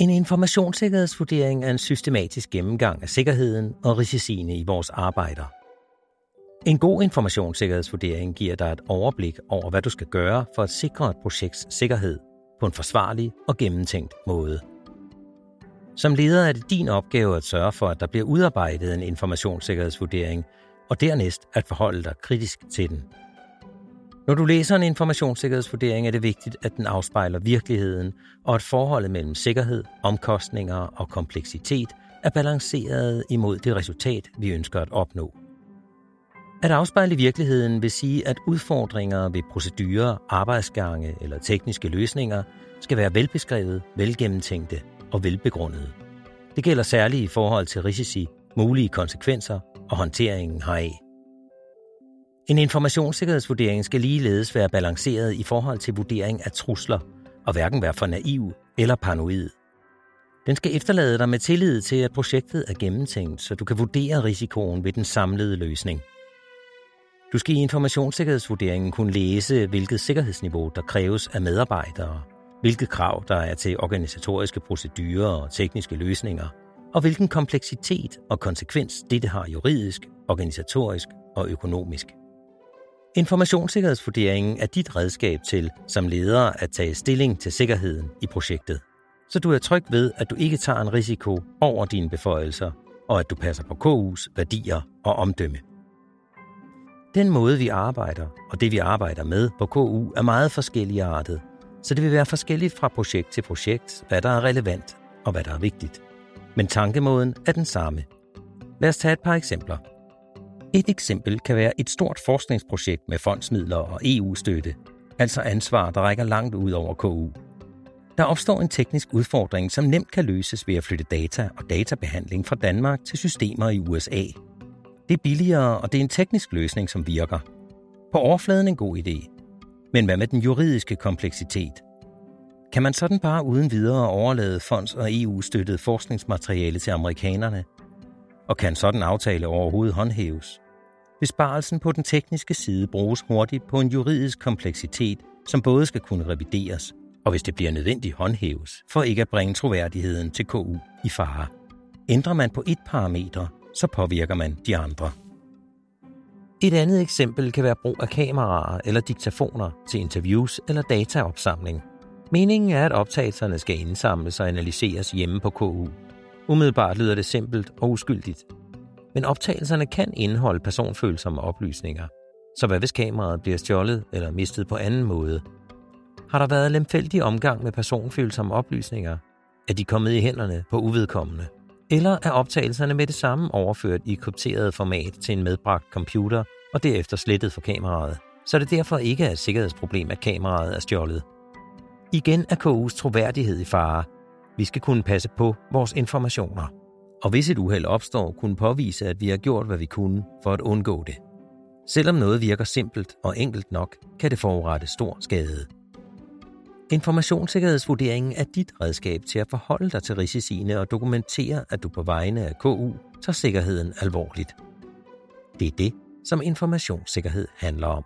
En informationssikkerhedsvurdering er en systematisk gennemgang af sikkerheden og risiciene i vores arbejder. En god informationssikkerhedsvurdering giver dig et overblik over, hvad du skal gøre for at sikre et projekts sikkerhed på en forsvarlig og gennemtænkt måde. Som leder er det din opgave at sørge for, at der bliver udarbejdet en informationssikkerhedsvurdering, og dernæst at forholde dig kritisk til den. Når du læser en informationssikkerhedsvurdering, er det vigtigt, at den afspejler virkeligheden, og at forholdet mellem sikkerhed, omkostninger og kompleksitet er balanceret imod det resultat, vi ønsker at opnå. At afspejle virkeligheden vil sige, at udfordringer ved procedurer, arbejdsgange eller tekniske løsninger skal være velbeskrevet, velgennemtænkte og velbegrundede. Det gælder særligt i forhold til risici, mulige konsekvenser og håndteringen heraf. En informationssikkerhedsvurdering skal ligeledes være balanceret i forhold til vurdering af trusler, og hverken være for naiv eller paranoid. Den skal efterlade dig med tillid til, at projektet er gennemtænkt, så du kan vurdere risikoen ved den samlede løsning. Du skal i informationssikkerhedsvurderingen kunne læse, hvilket sikkerhedsniveau der kræves af medarbejdere, hvilke krav der er til organisatoriske procedurer og tekniske løsninger, og hvilken kompleksitet og konsekvens dette har juridisk, organisatorisk og økonomisk. Informationssikkerhedsvurderingen er dit redskab til, som leder, at tage stilling til sikkerheden i projektet. Så du er tryg ved, at du ikke tager en risiko over dine beføjelser, og at du passer på KU's værdier og omdømme. Den måde, vi arbejder, og det vi arbejder med på KU, er meget forskelligartet, så det vil være forskelligt fra projekt til projekt, hvad der er relevant og hvad der er vigtigt. Men tankemåden er den samme. Lad os tage et par eksempler. Et eksempel kan være et stort forskningsprojekt med fondsmidler og EU-støtte, altså ansvar, der rækker langt ud over KU. Der opstår en teknisk udfordring, som nemt kan løses ved at flytte data og databehandling fra Danmark til systemer i USA. Det er billigere, og det er en teknisk løsning, som virker. På overfladen en god idé. Men hvad med den juridiske kompleksitet? Kan man sådan bare uden videre overlade fonds- og EU-støttet forskningsmateriale til amerikanerne – og kan sådan aftale overhovedet håndhæves? Besparelsen på den tekniske side bruges hurtigt på en juridisk kompleksitet, som både skal kunne revideres, og hvis det bliver nødvendigt håndhæves, for ikke at bringe troværdigheden til KU i fare. Ændrer man på et parameter, så påvirker man de andre. Et andet eksempel kan være brug af kameraer eller diktafoner til interviews eller dataopsamling. Meningen er, at optagelserne skal indsamles og analyseres hjemme på KU, Umiddelbart lyder det simpelt og uskyldigt. Men optagelserne kan indeholde personfølsomme oplysninger. Så hvad hvis kameraet bliver stjålet eller mistet på anden måde? Har der været lemfældig omgang med personfølsomme oplysninger? Er de kommet i hænderne på uvedkommende? Eller er optagelserne med det samme overført i krypteret format til en medbragt computer og derefter slettet for kameraet? Så det derfor ikke er et sikkerhedsproblem, at kameraet er stjålet. Igen er KU's troværdighed i fare, vi skal kunne passe på vores informationer. Og hvis et uheld opstår, kunne påvise, at vi har gjort, hvad vi kunne for at undgå det. Selvom noget virker simpelt og enkelt nok, kan det forurette stor skade. Informationssikkerhedsvurderingen er dit redskab til at forholde dig til risiciene og dokumentere, at du på vegne af KU tager sikkerheden alvorligt. Det er det, som informationssikkerhed handler om.